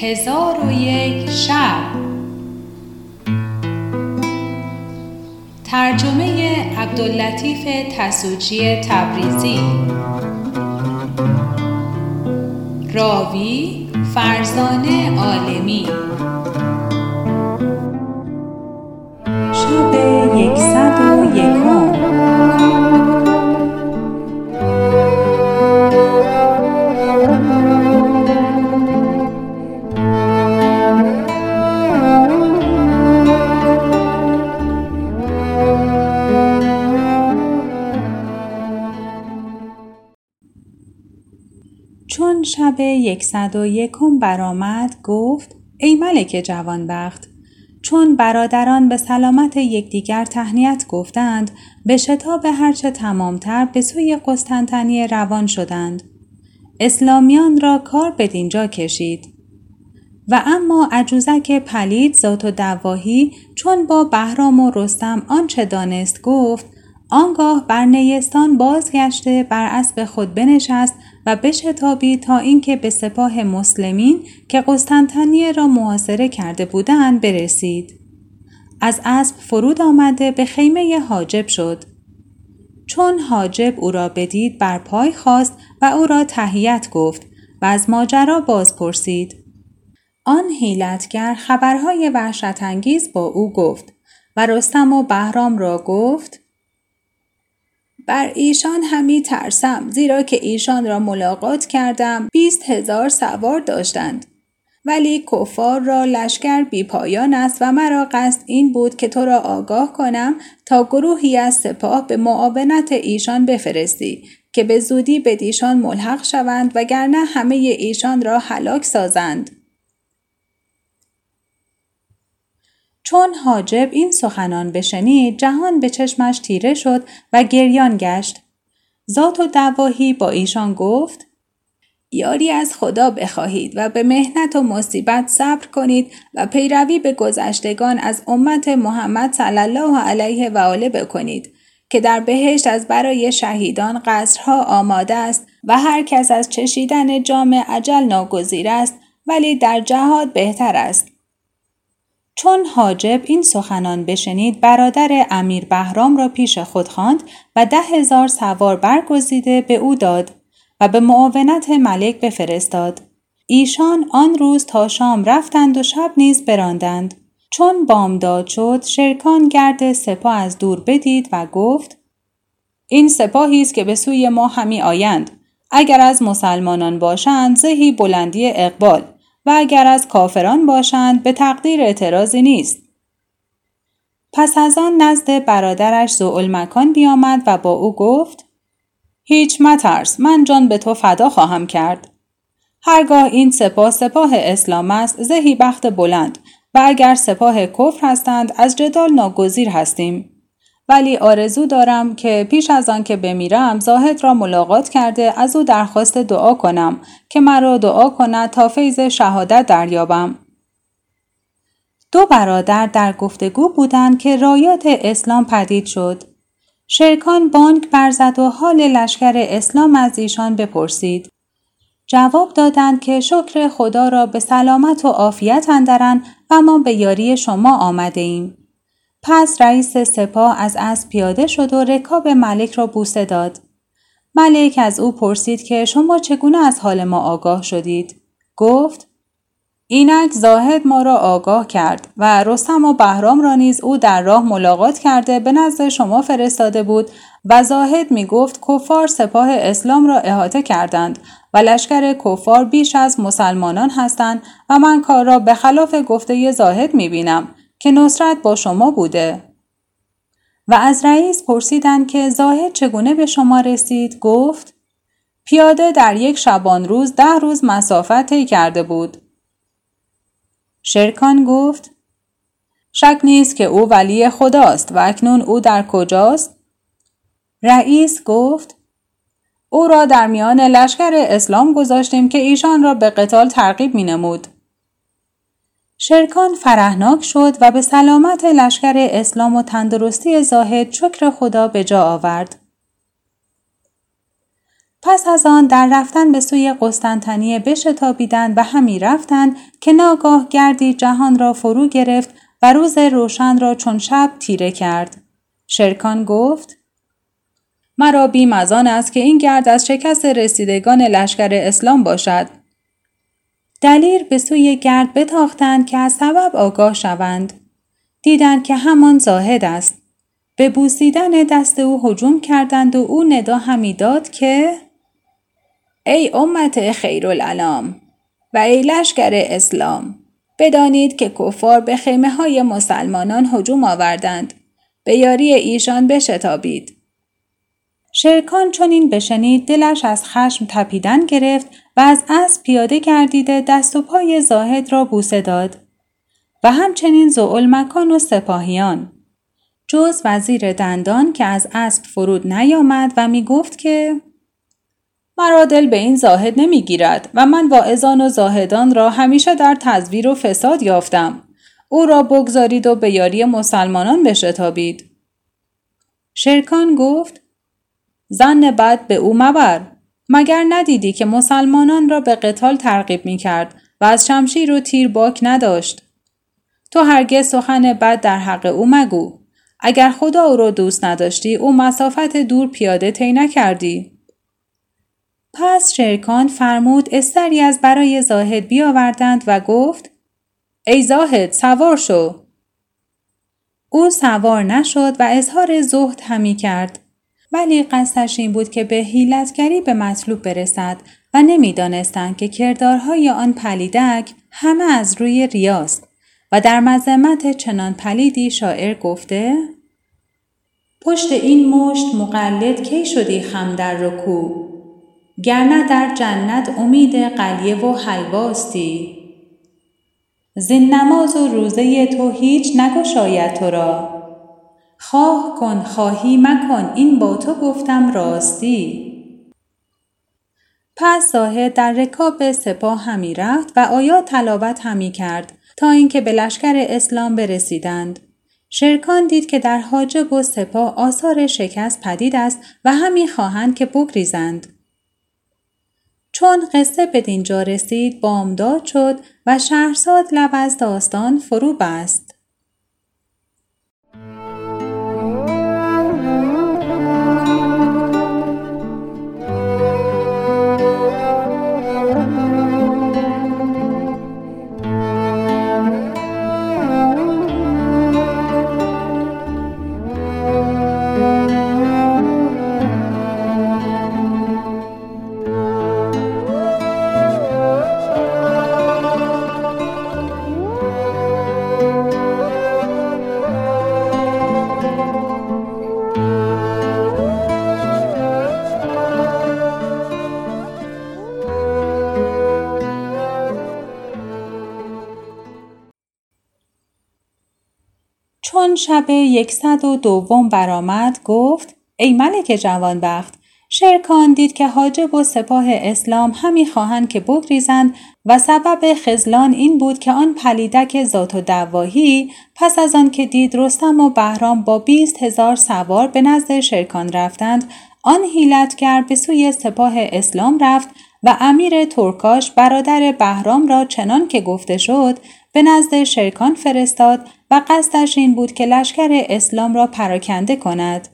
هزار و یک شب. ترجمه عبداللطیف تسوجی تبریزی. راوی فرزانه عالمی. شب یکصد و یکم شب یکصد و یکم برآمد گفت ای ملک جوانبخت چون برادران به سلامت یکدیگر تهنیت گفتند به شتاب هرچه تمامتر به سوی قسطنطنیه روان شدند. اسلامیان را کار بدینجا کشید. و اما عجوزک پلید ذات و دواهی چون با بهرام و رستم آنچه دانست گفت آنگاه بر نیستان بازگشته بر اسب خود بنشست و بشتابید تا اینکه به سپاه مسلمین که قسطنطنیه را محاصره کرده بودند برسید. از اسب فرود آمده به خیمه حاجب شد. چون حاجب او را بدید بر پای خواست و او را تهیت گفت و از ماجرا باز پرسید آن حیلتگر خبرهای وحشت انگیز با او گفت و رستم و بهرام را گفت بر ایشان همی ترسم زیرا که ایشان را ملاقات کردم بیست هزار سوار داشتند. ولی کفار را لشکر بی پایان است و مرا قصد این بود که تو را آگاه کنم تا گروهی از سپاه به معاونت ایشان بفرستی که به زودی به دیشان ملحق شوند وگرنه همه ایشان را هلاک سازند. چون حاجب این سخنان بشنید جهان به چشمش تیره شد و گریان گشت. ذات و دواهی با ایشان گفت یاری از خدا بخواهید و به مهنت و مصیبت صبر کنید و پیروی به گذشتگان از امت محمد صلی الله علیه و آله بکنید که در بهشت از برای شهیدان قصرها آماده است و هر کس از چشیدن جام عجل ناگزیر است ولی در جهاد بهتر است. چون حاجب این سخنان بشنید برادر امیر بهرام را پیش خود خواند و ده هزار سوار برگزیده به او داد و به معاونت ملک بفرستاد. ایشان آن روز تا شام رفتند و شب نیز براندند. چون بامداد شد شرکان گرد سپاه از دور بدید و گفت این سپاهی است که به سوی ما همی آیند. اگر از مسلمانان باشند زهی بلندی اقبال. و اگر از کافران باشند به تقدیر اعتراضی نیست. پس از آن نزد برادرش زوالمکان بیامد و با او گفت هیچ مترس من جان به تو فدا خواهم کرد. هرگاه این سپاه سپاه اسلام است زهی بخت بلند و اگر سپاه کفر هستند از جدال ناگزیر هستیم. ولی آرزو دارم که پیش از آن که بمیرم زاهد را ملاقات کرده از او درخواست دعا کنم که مرا دعا کند تا فیض شهادت دریابم. دو برادر در گفتگو بودند که رایات اسلام پدید شد. شرکان بانک برزد و حال لشکر اسلام از ایشان بپرسید. جواب دادند که شکر خدا را به سلامت و عافیت اندرن و ما به یاری شما آمده ایم. پس رئیس سپاه از اسب پیاده شد و رکاب ملک را بوسه داد. ملک از او پرسید که شما چگونه از حال ما آگاه شدید؟ گفت اینک زاهد ما را آگاه کرد و رستم و بهرام را نیز او در راه ملاقات کرده به نزد شما فرستاده بود و زاهد می گفت کفار سپاه اسلام را احاطه کردند و لشکر کفار بیش از مسلمانان هستند و من کار را به خلاف گفته زاهد می بینم که نصرت با شما بوده. و از رئیس پرسیدند که زاهد چگونه به شما رسید گفت پیاده در یک شبان روز ده روز مسافت طی کرده بود. شرکان گفت شک نیست که او ولی خداست و اکنون او در کجاست؟ رئیس گفت او را در میان لشکر اسلام گذاشتیم که ایشان را به قتال ترغیب می نمود. شرکان فرهناک شد و به سلامت لشکر اسلام و تندرستی زاهد شکر خدا به جا آورد. پس از آن در رفتن به سوی قسطنطنیه بشتابیدند و همی رفتند که ناگاه گردی جهان را فرو گرفت و روز روشن را چون شب تیره کرد. شرکان گفت مرا بیم از آن است که این گرد از شکست رسیدگان لشکر اسلام باشد. دلیر به سوی گرد بتاختند که از سبب آگاه شوند. دیدند که همان زاهد است. به بوسیدن دست او هجوم کردند و او ندا همی داد که ای امت خیرالعلام و ای لشکر اسلام بدانید که کفار به خیمه های مسلمانان هجوم آوردند به یاری ایشان بشتابید شرکان این بشنید دلش از خشم تپیدن گرفت و از اسب پیاده گردیده دست و پای زاهد را بوسه داد و همچنین مکان و سپاهیان. جز وزیر دندان که از اسب فرود نیامد و می گفت که مرا دل به این زاهد نمی‌گیرد و من واعظان و زاهدان را همیشه در تزویر و فساد یافتم. او را بگذارید و به یاری مسلمانان بشتابید. شرکان گفت زن بد به او مبر. مگر ندیدی که مسلمانان را به قتال ترغیب می کرد و از شمشیر و تیر باک نداشت؟ تو هرگز سخن بد در حق او مگو. اگر خدا او را دوست نداشتی او مسافت دور پیاده طی نکردی. پس شرکان فرمود استری از برای زاهد بیاوردند و گفت ای زاهد سوار شو. او سوار نشد و اظهار زهد همی کرد. ولی قصدش این بود که به حیلتگری به مطلوب برسد و نمی‌دانستند که کردارهای آن پلیدک همه از روی ریاست و در مذمت چنان پلیدی شاعر گفته پشت این مشت مقلد کی شدی خم در رکوع؟ گرنه در جنت امید قلیه و حلواستی. زین نماز و روزه تو هیچ نگشاید تو را. خواه کن خواهی مکن این با تو گفتم راستی. پس زاهد در رکاب سپاه همی رفت و آیات تلاوت همی کرد تا اینکه به لشکر اسلام برسیدند. شرکان دید که در حاجب و سپاه آثار شکست پدید است و همی خواهند که بگریزند. چون قصه به دینجا رسید بامداد شد و شهرزاد لب از داستان فرو بست. شب یکصد و دوم برآمد گفت ای ملک جوانبخت شرکان دید که حاجب و سپاه اسلام همی خواهند که بگریزند و سبب خزلان این بود که آن پلیدک ذات و دواهی پس از آن که دید رستم و بهرام با بیست هزار سوار به نزد شرکان رفتند آن حیلتگر به سوی سپاه اسلام رفت و امیر ترکاش برادر بهرام را چنان که گفته شد به نزد شرکان فرستاد و قصدش این بود که لشکر اسلام را پراکنده کند.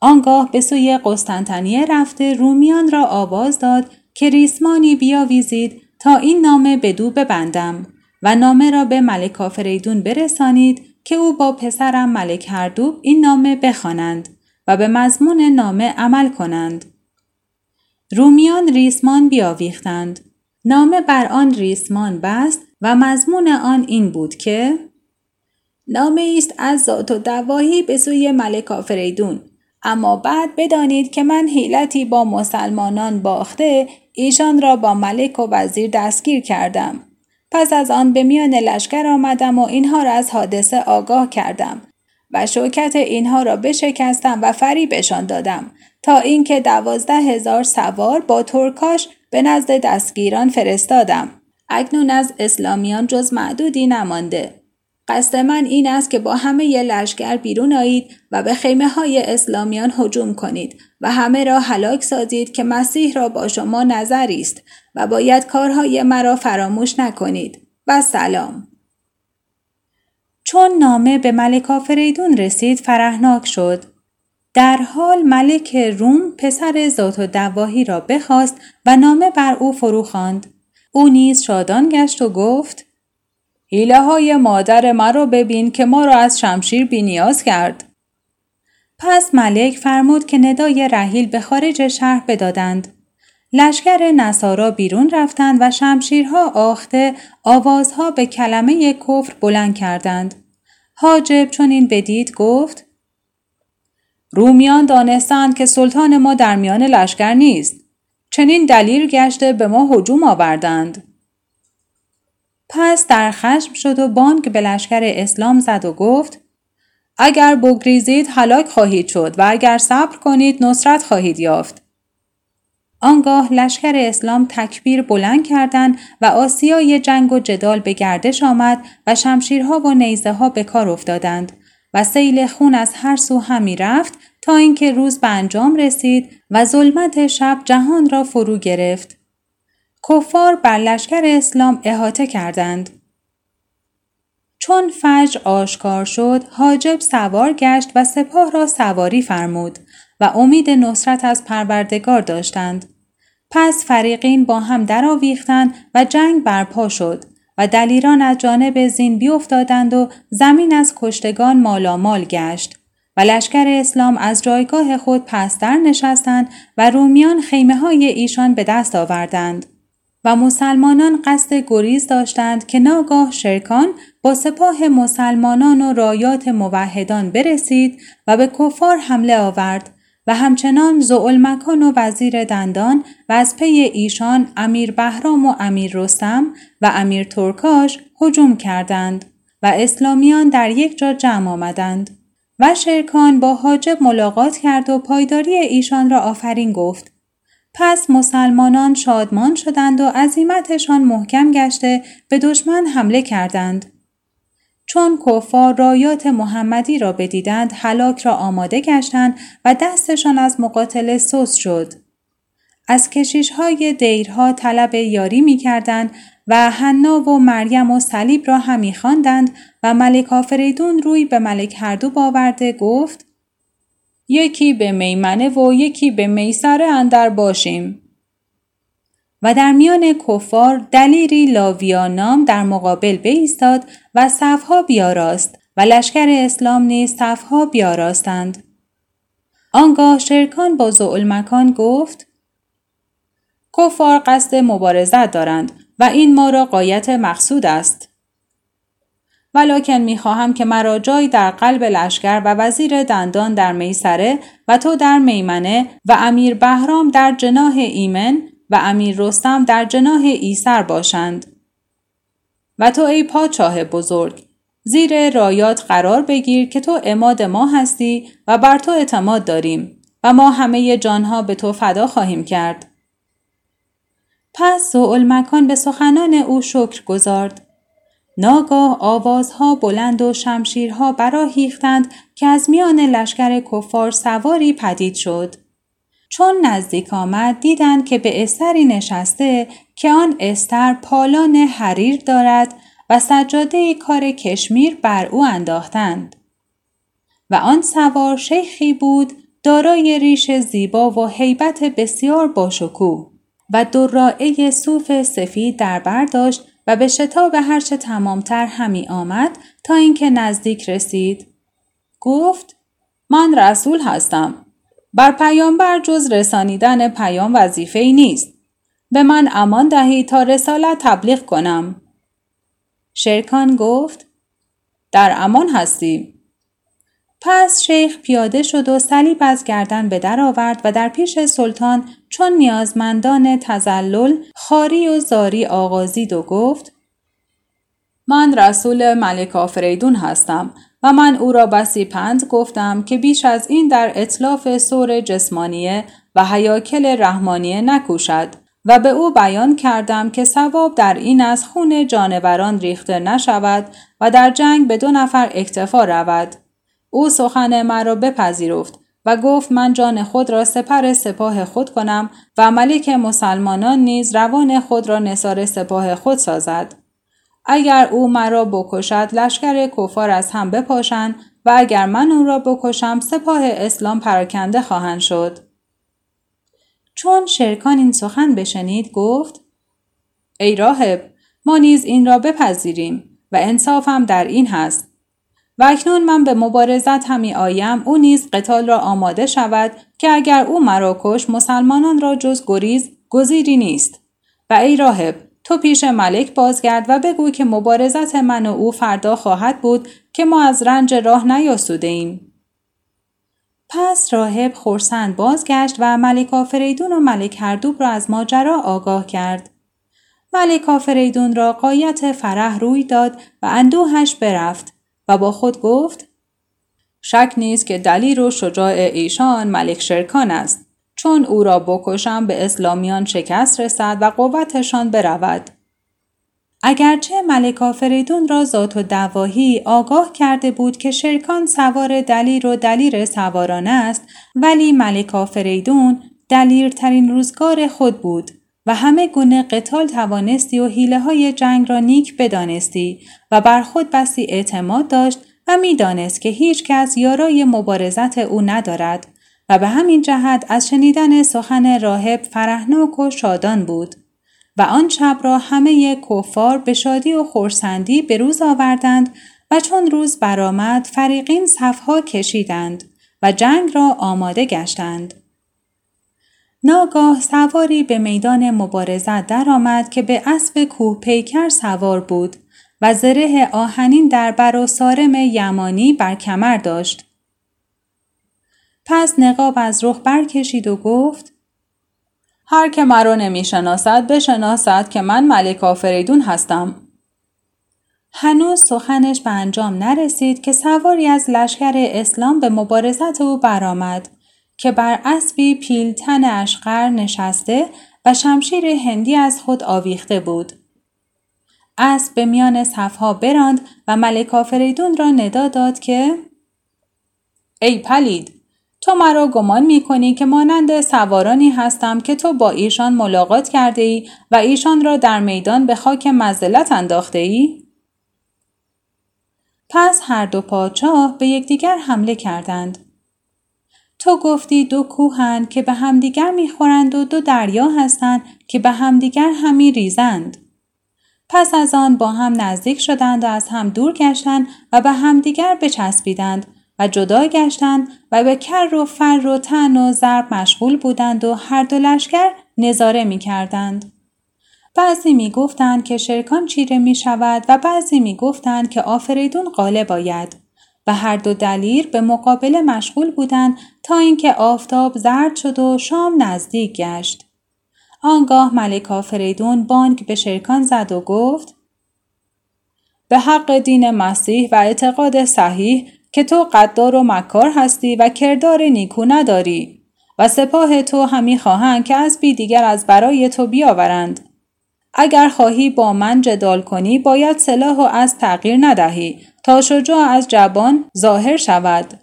آنگاه به سوی قسطنطنیه رفته رومیان را آواز داد که ریسمانی بیاویزید تا این نامه به دو ببندم و نامه را به ملک آفریدون برسانید که او با پسرم ملک هردوب این نامه بخوانند و به مضمون نامه عمل کنند. رومیان ریسمان بیاویختند. نامه بر آن ریسمان بست و مضمون آن این بود که نامه است از ذات و دواهی به سوی ملک آفریدون. اما بعد بدانید که من حیلتی با مسلمانان باخته ایشان را با ملک و وزیر دستگیر کردم. پس از آن به میان لشکر آمدم و اینها را از حادثه آگاه کردم و شوکت اینها را بشکستم و فریبشان دادم تا اینکه دوازده هزار سوار با ترکاش به نزد دستگیران فرستادم. اکنون از اسلامیان جز معدودی نمانده. قصد من این است که با همه ی لشکر بیرون آیید و به خیمه های اسلامیان هجوم کنید و همه را هلاک سازید که مسیح را با شما نظری است و باید کارهای مرا فراموش نکنید. و سلام. چون نامه به ملک آفریدون رسید فرهناک شد. در حال ملک روم پسر ذات و دواهی را بخواست و نامه بر او فرو خواند. او نیز شادان گشت و گفت حیله های مادر مرا ببین که ما را از شمشیر بینیاز کرد. پس ملک فرمود که ندای رحیل به خارج شهر بدادند. لشکر نصارا بیرون رفتند و شمشیرها آخته آوازها به کلمه کفر بلند کردند. حاجب چون این بدید گفت رومیان دانستند که سلطان ما در میان لشکر نیست. چنین دلیل گشته به ما هجوم آوردند. پس در خشم شد و بانک به لشکر اسلام زد و گفت اگر بگریزید هلاک خواهید شد و اگر صبر کنید نصرت خواهید یافت. آنگاه لشکر اسلام تکبیر بلند کردند و آسیای جنگ و جدال به گردش آمد و شمشیرها و نیزه ها به کار افتادند و سیل خون از هر سو همی رفت تا اینکه روز به انجام رسید و ظلمت شب جهان را فرو گرفت. کفار بر لشکر اسلام احاطه کردند. چون فجر آشکار شد، حاجب سوار گشت و سپاه را سواری فرمود و امید نصرت از پروردگار داشتند. پس فریقین با هم درآویختند و جنگ برپا شد و دلیران از جانب زین بیافتادند و زمین از کشتگان مالامال گشت و لشکر اسلام از جایگاه خود پستر نشستند و رومیان خیمه های ایشان به دست آوردند. و مسلمانان قصد گریز داشتند که ناگاه شرکان با سپاه مسلمانان و رایات موحدان برسید و به کفار حمله آورد و همچنان زعلمکان و وزیر دندان و از پی ایشان امیر بهرام و امیر رستم و امیر ترکاش هجوم کردند و اسلامیان در یک جا جمع آمدند و شرکان با حاجب ملاقات کرد و پایداری ایشان را آفرین گفت. پس مسلمانان شادمان شدند و عظیمتشان محکم گشته به دشمن حمله کردند. چون کفار رایات محمدی را بدیدند هلاک را آماده گشتند و دستشان از مقاتله سوس شد. از کشیش های دیرها طلب یاری می کردند و حنا و مریم و صلیب را همی خواندند و ملک آفریدون روی به ملک هردو باورده گفت یکی به میمنه و یکی به میسره اندر باشیم. و در میان کفار دلیری لاویا نام در مقابل بایستاد و صفها بیاراست و لشکر اسلام نیز صفها بیاراستند. آنگاه شرکان با مکان گفت کفار قصد مبارزت دارند و این ما را قایت مقصود است. ولکن خواهم که مرا جای در قلب لشکر و وزیر دندان در میسره و تو در میمنه و امیر بهرام در جناه ایمن و امیر رستم در جناه ایسر باشند. و تو ای پادشاه بزرگ زیر رایات قرار بگیر که تو اماد ما هستی و بر تو اعتماد داریم و ما همه جانها به تو فدا خواهیم کرد. پس مکان به سخنان او شکر گذارد ناگاه آوازها بلند و شمشیرها براهیختند که از میان لشکر کفار سواری پدید شد. چون نزدیک آمد دیدند که به استری نشسته که آن استر پالان حریر دارد و سجاده کار کشمیر بر او انداختند. و آن سوار شیخی بود دارای ریش زیبا و حیبت بسیار باشکوه و درائه صوف سفید در بر داشت و به شتاب هرچه تمامتر همی آمد تا اینکه نزدیک رسید. گفت من رسول هستم. بر پیامبر جز رسانیدن پیام وظیفه نیست. به من امان دهی تا رسالت تبلیغ کنم. شرکان گفت در امان هستیم. پس شیخ پیاده شد و صلیب از گردن به در آورد و در پیش سلطان چون نیازمندان تزلل خاری و زاری آغازید و گفت من رسول ملک آفریدون هستم و من او را بسی پند گفتم که بیش از این در اطلاف سور جسمانیه و حیاکل رحمانیه نکوشد و به او بیان کردم که ثواب در این از خون جانوران ریخته نشود و در جنگ به دو نفر اکتفا رود. او سخن مرا بپذیرفت و گفت من جان خود را سپر سپاه خود کنم و ملک مسلمانان نیز روان خود را نصار سپاه خود سازد. اگر او مرا بکشد لشکر کفار از هم بپاشند و اگر من او را بکشم سپاه اسلام پراکنده خواهند شد. چون شرکان این سخن بشنید گفت ای راهب ما نیز این را بپذیریم و انصافم در این هست و اکنون من به مبارزت همی آیم او نیز قتال را آماده شود که اگر او مرا کش مسلمانان را جز گریز گزیری نیست و ای راهب تو پیش ملک بازگرد و بگو که مبارزت من و او فردا خواهد بود که ما از رنج راه نیاسوده ایم. پس راهب خورسند بازگشت و ملک آفریدون و ملک هردوب را از ماجرا آگاه کرد. ملک آفریدون را قایت فرح روی داد و اندوهش برفت و با خود گفت شک نیست که دلیر و شجاع ایشان ملک شرکان است چون او را بکشم به اسلامیان شکست رسد و قوتشان برود. اگرچه ملک آفریدون را ذات و دواهی آگاه کرده بود که شرکان سوار دلیر و دلیر سواران است ولی ملک آفریدون دلیرترین روزگار خود بود. و همه گونه قتال توانستی و حیله های جنگ را نیک بدانستی و بر خود بسی اعتماد داشت و می‌دانست که هیچ کس یارای مبارزت او ندارد و به همین جهت از شنیدن سخن راهب فرهناک و شادان بود و آن شب را همه کفار به شادی و خورسندی به روز آوردند و چون روز برآمد فریقین صفها کشیدند و جنگ را آماده گشتند. ناگاه سواری به میدان مبارزت درآمد که به اسب کوه پیکر سوار بود و زره آهنین در بر و سارم یمانی بر کمر داشت. پس نقاب از رخ برکشید و گفت هر که مرا نمی‌شناسد بشناسد که من ملک آفریدون هستم. هنوز سخنش به انجام نرسید که سواری از لشکر اسلام به مبارزت او برآمد که بر اسبی پیلتن اشقر نشسته و شمشیر هندی از خود آویخته بود. اسب به میان صفها براند و ملک آفریدون را ندا داد که ای پلید تو مرا گمان می کنی که مانند سوارانی هستم که تو با ایشان ملاقات کرده ای و ایشان را در میدان به خاک مزدلت انداخته ای؟ پس هر دو پادشاه به یکدیگر حمله کردند. تو گفتی دو کوهند که به همدیگر می‌خورند و دو دریا هستند که به همدیگر همی ریزند. پس از آن با هم نزدیک شدند و از هم دور گشتند و به همدیگر بچسبیدند و جدا گشتند و به کر و فر و تن و ضرب مشغول بودند و هر دو لشکر نظاره می کردند. بعضی می گفتند که شرکان چیره می شود و بعضی می گفتند که آفریدون غالب آید و هر دو دلیر به مقابله مشغول بودند تا اینکه آفتاب زرد شد و شام نزدیک گشت. آنگاه ملک آفریدون بانک به شرکان زد و گفت به حق دین مسیح و اعتقاد صحیح که تو قدار و مکار هستی و کردار نیکو نداری و سپاه تو همی خواهند که از بی دیگر از برای تو بیاورند. اگر خواهی با من جدال کنی باید سلاح و از تغییر ندهی تا شجاع از جبان ظاهر شود.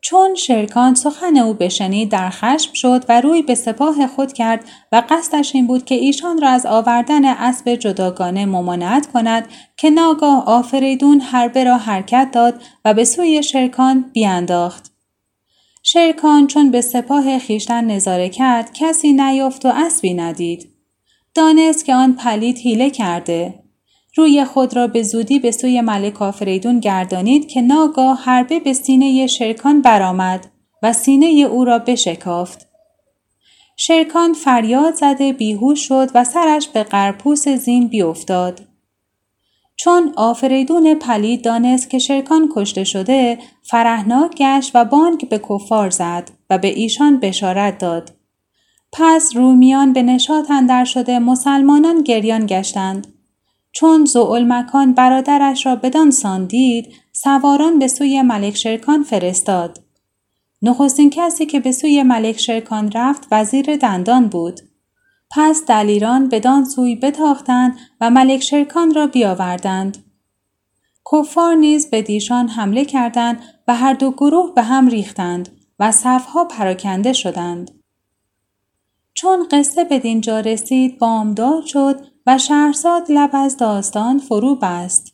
چون شرکان سخن او بشنید در خشم شد و روی به سپاه خود کرد و قصدش این بود که ایشان را از آوردن اسب جداگانه ممانعت کند که ناگاه آفریدون حربه را حرکت داد و به سوی شرکان بیانداخت. شرکان چون به سپاه خیشتن نظاره کرد کسی نیافت و اسبی ندید. دانست که آن پلید حیله کرده روی خود را به زودی به سوی ملک آفریدون گردانید که ناگاه حربه به سینه شرکان برآمد و سینه او را بشکافت. شرکان فریاد زده بیهوش شد و سرش به قرپوس زین بیافتاد. چون آفریدون پلید دانست که شرکان کشته شده فرهناک گشت و بانک به کفار زد و به ایشان بشارت داد. پس رومیان به نشاط اندر شده مسلمانان گریان گشتند چون مکان برادرش را بدان سان دید سواران به سوی ملک شرکان فرستاد نخستین کسی که به سوی ملک شرکان رفت وزیر دندان بود پس دلیران بدان سوی بتاختند و ملک شرکان را بیاوردند. کفار نیز به دیشان حمله کردند و هر دو گروه به هم ریختند و صفها پراکنده شدند. چون قصه به دینجا رسید بامداد شد و شهرزاد لب از داستان فرو بست.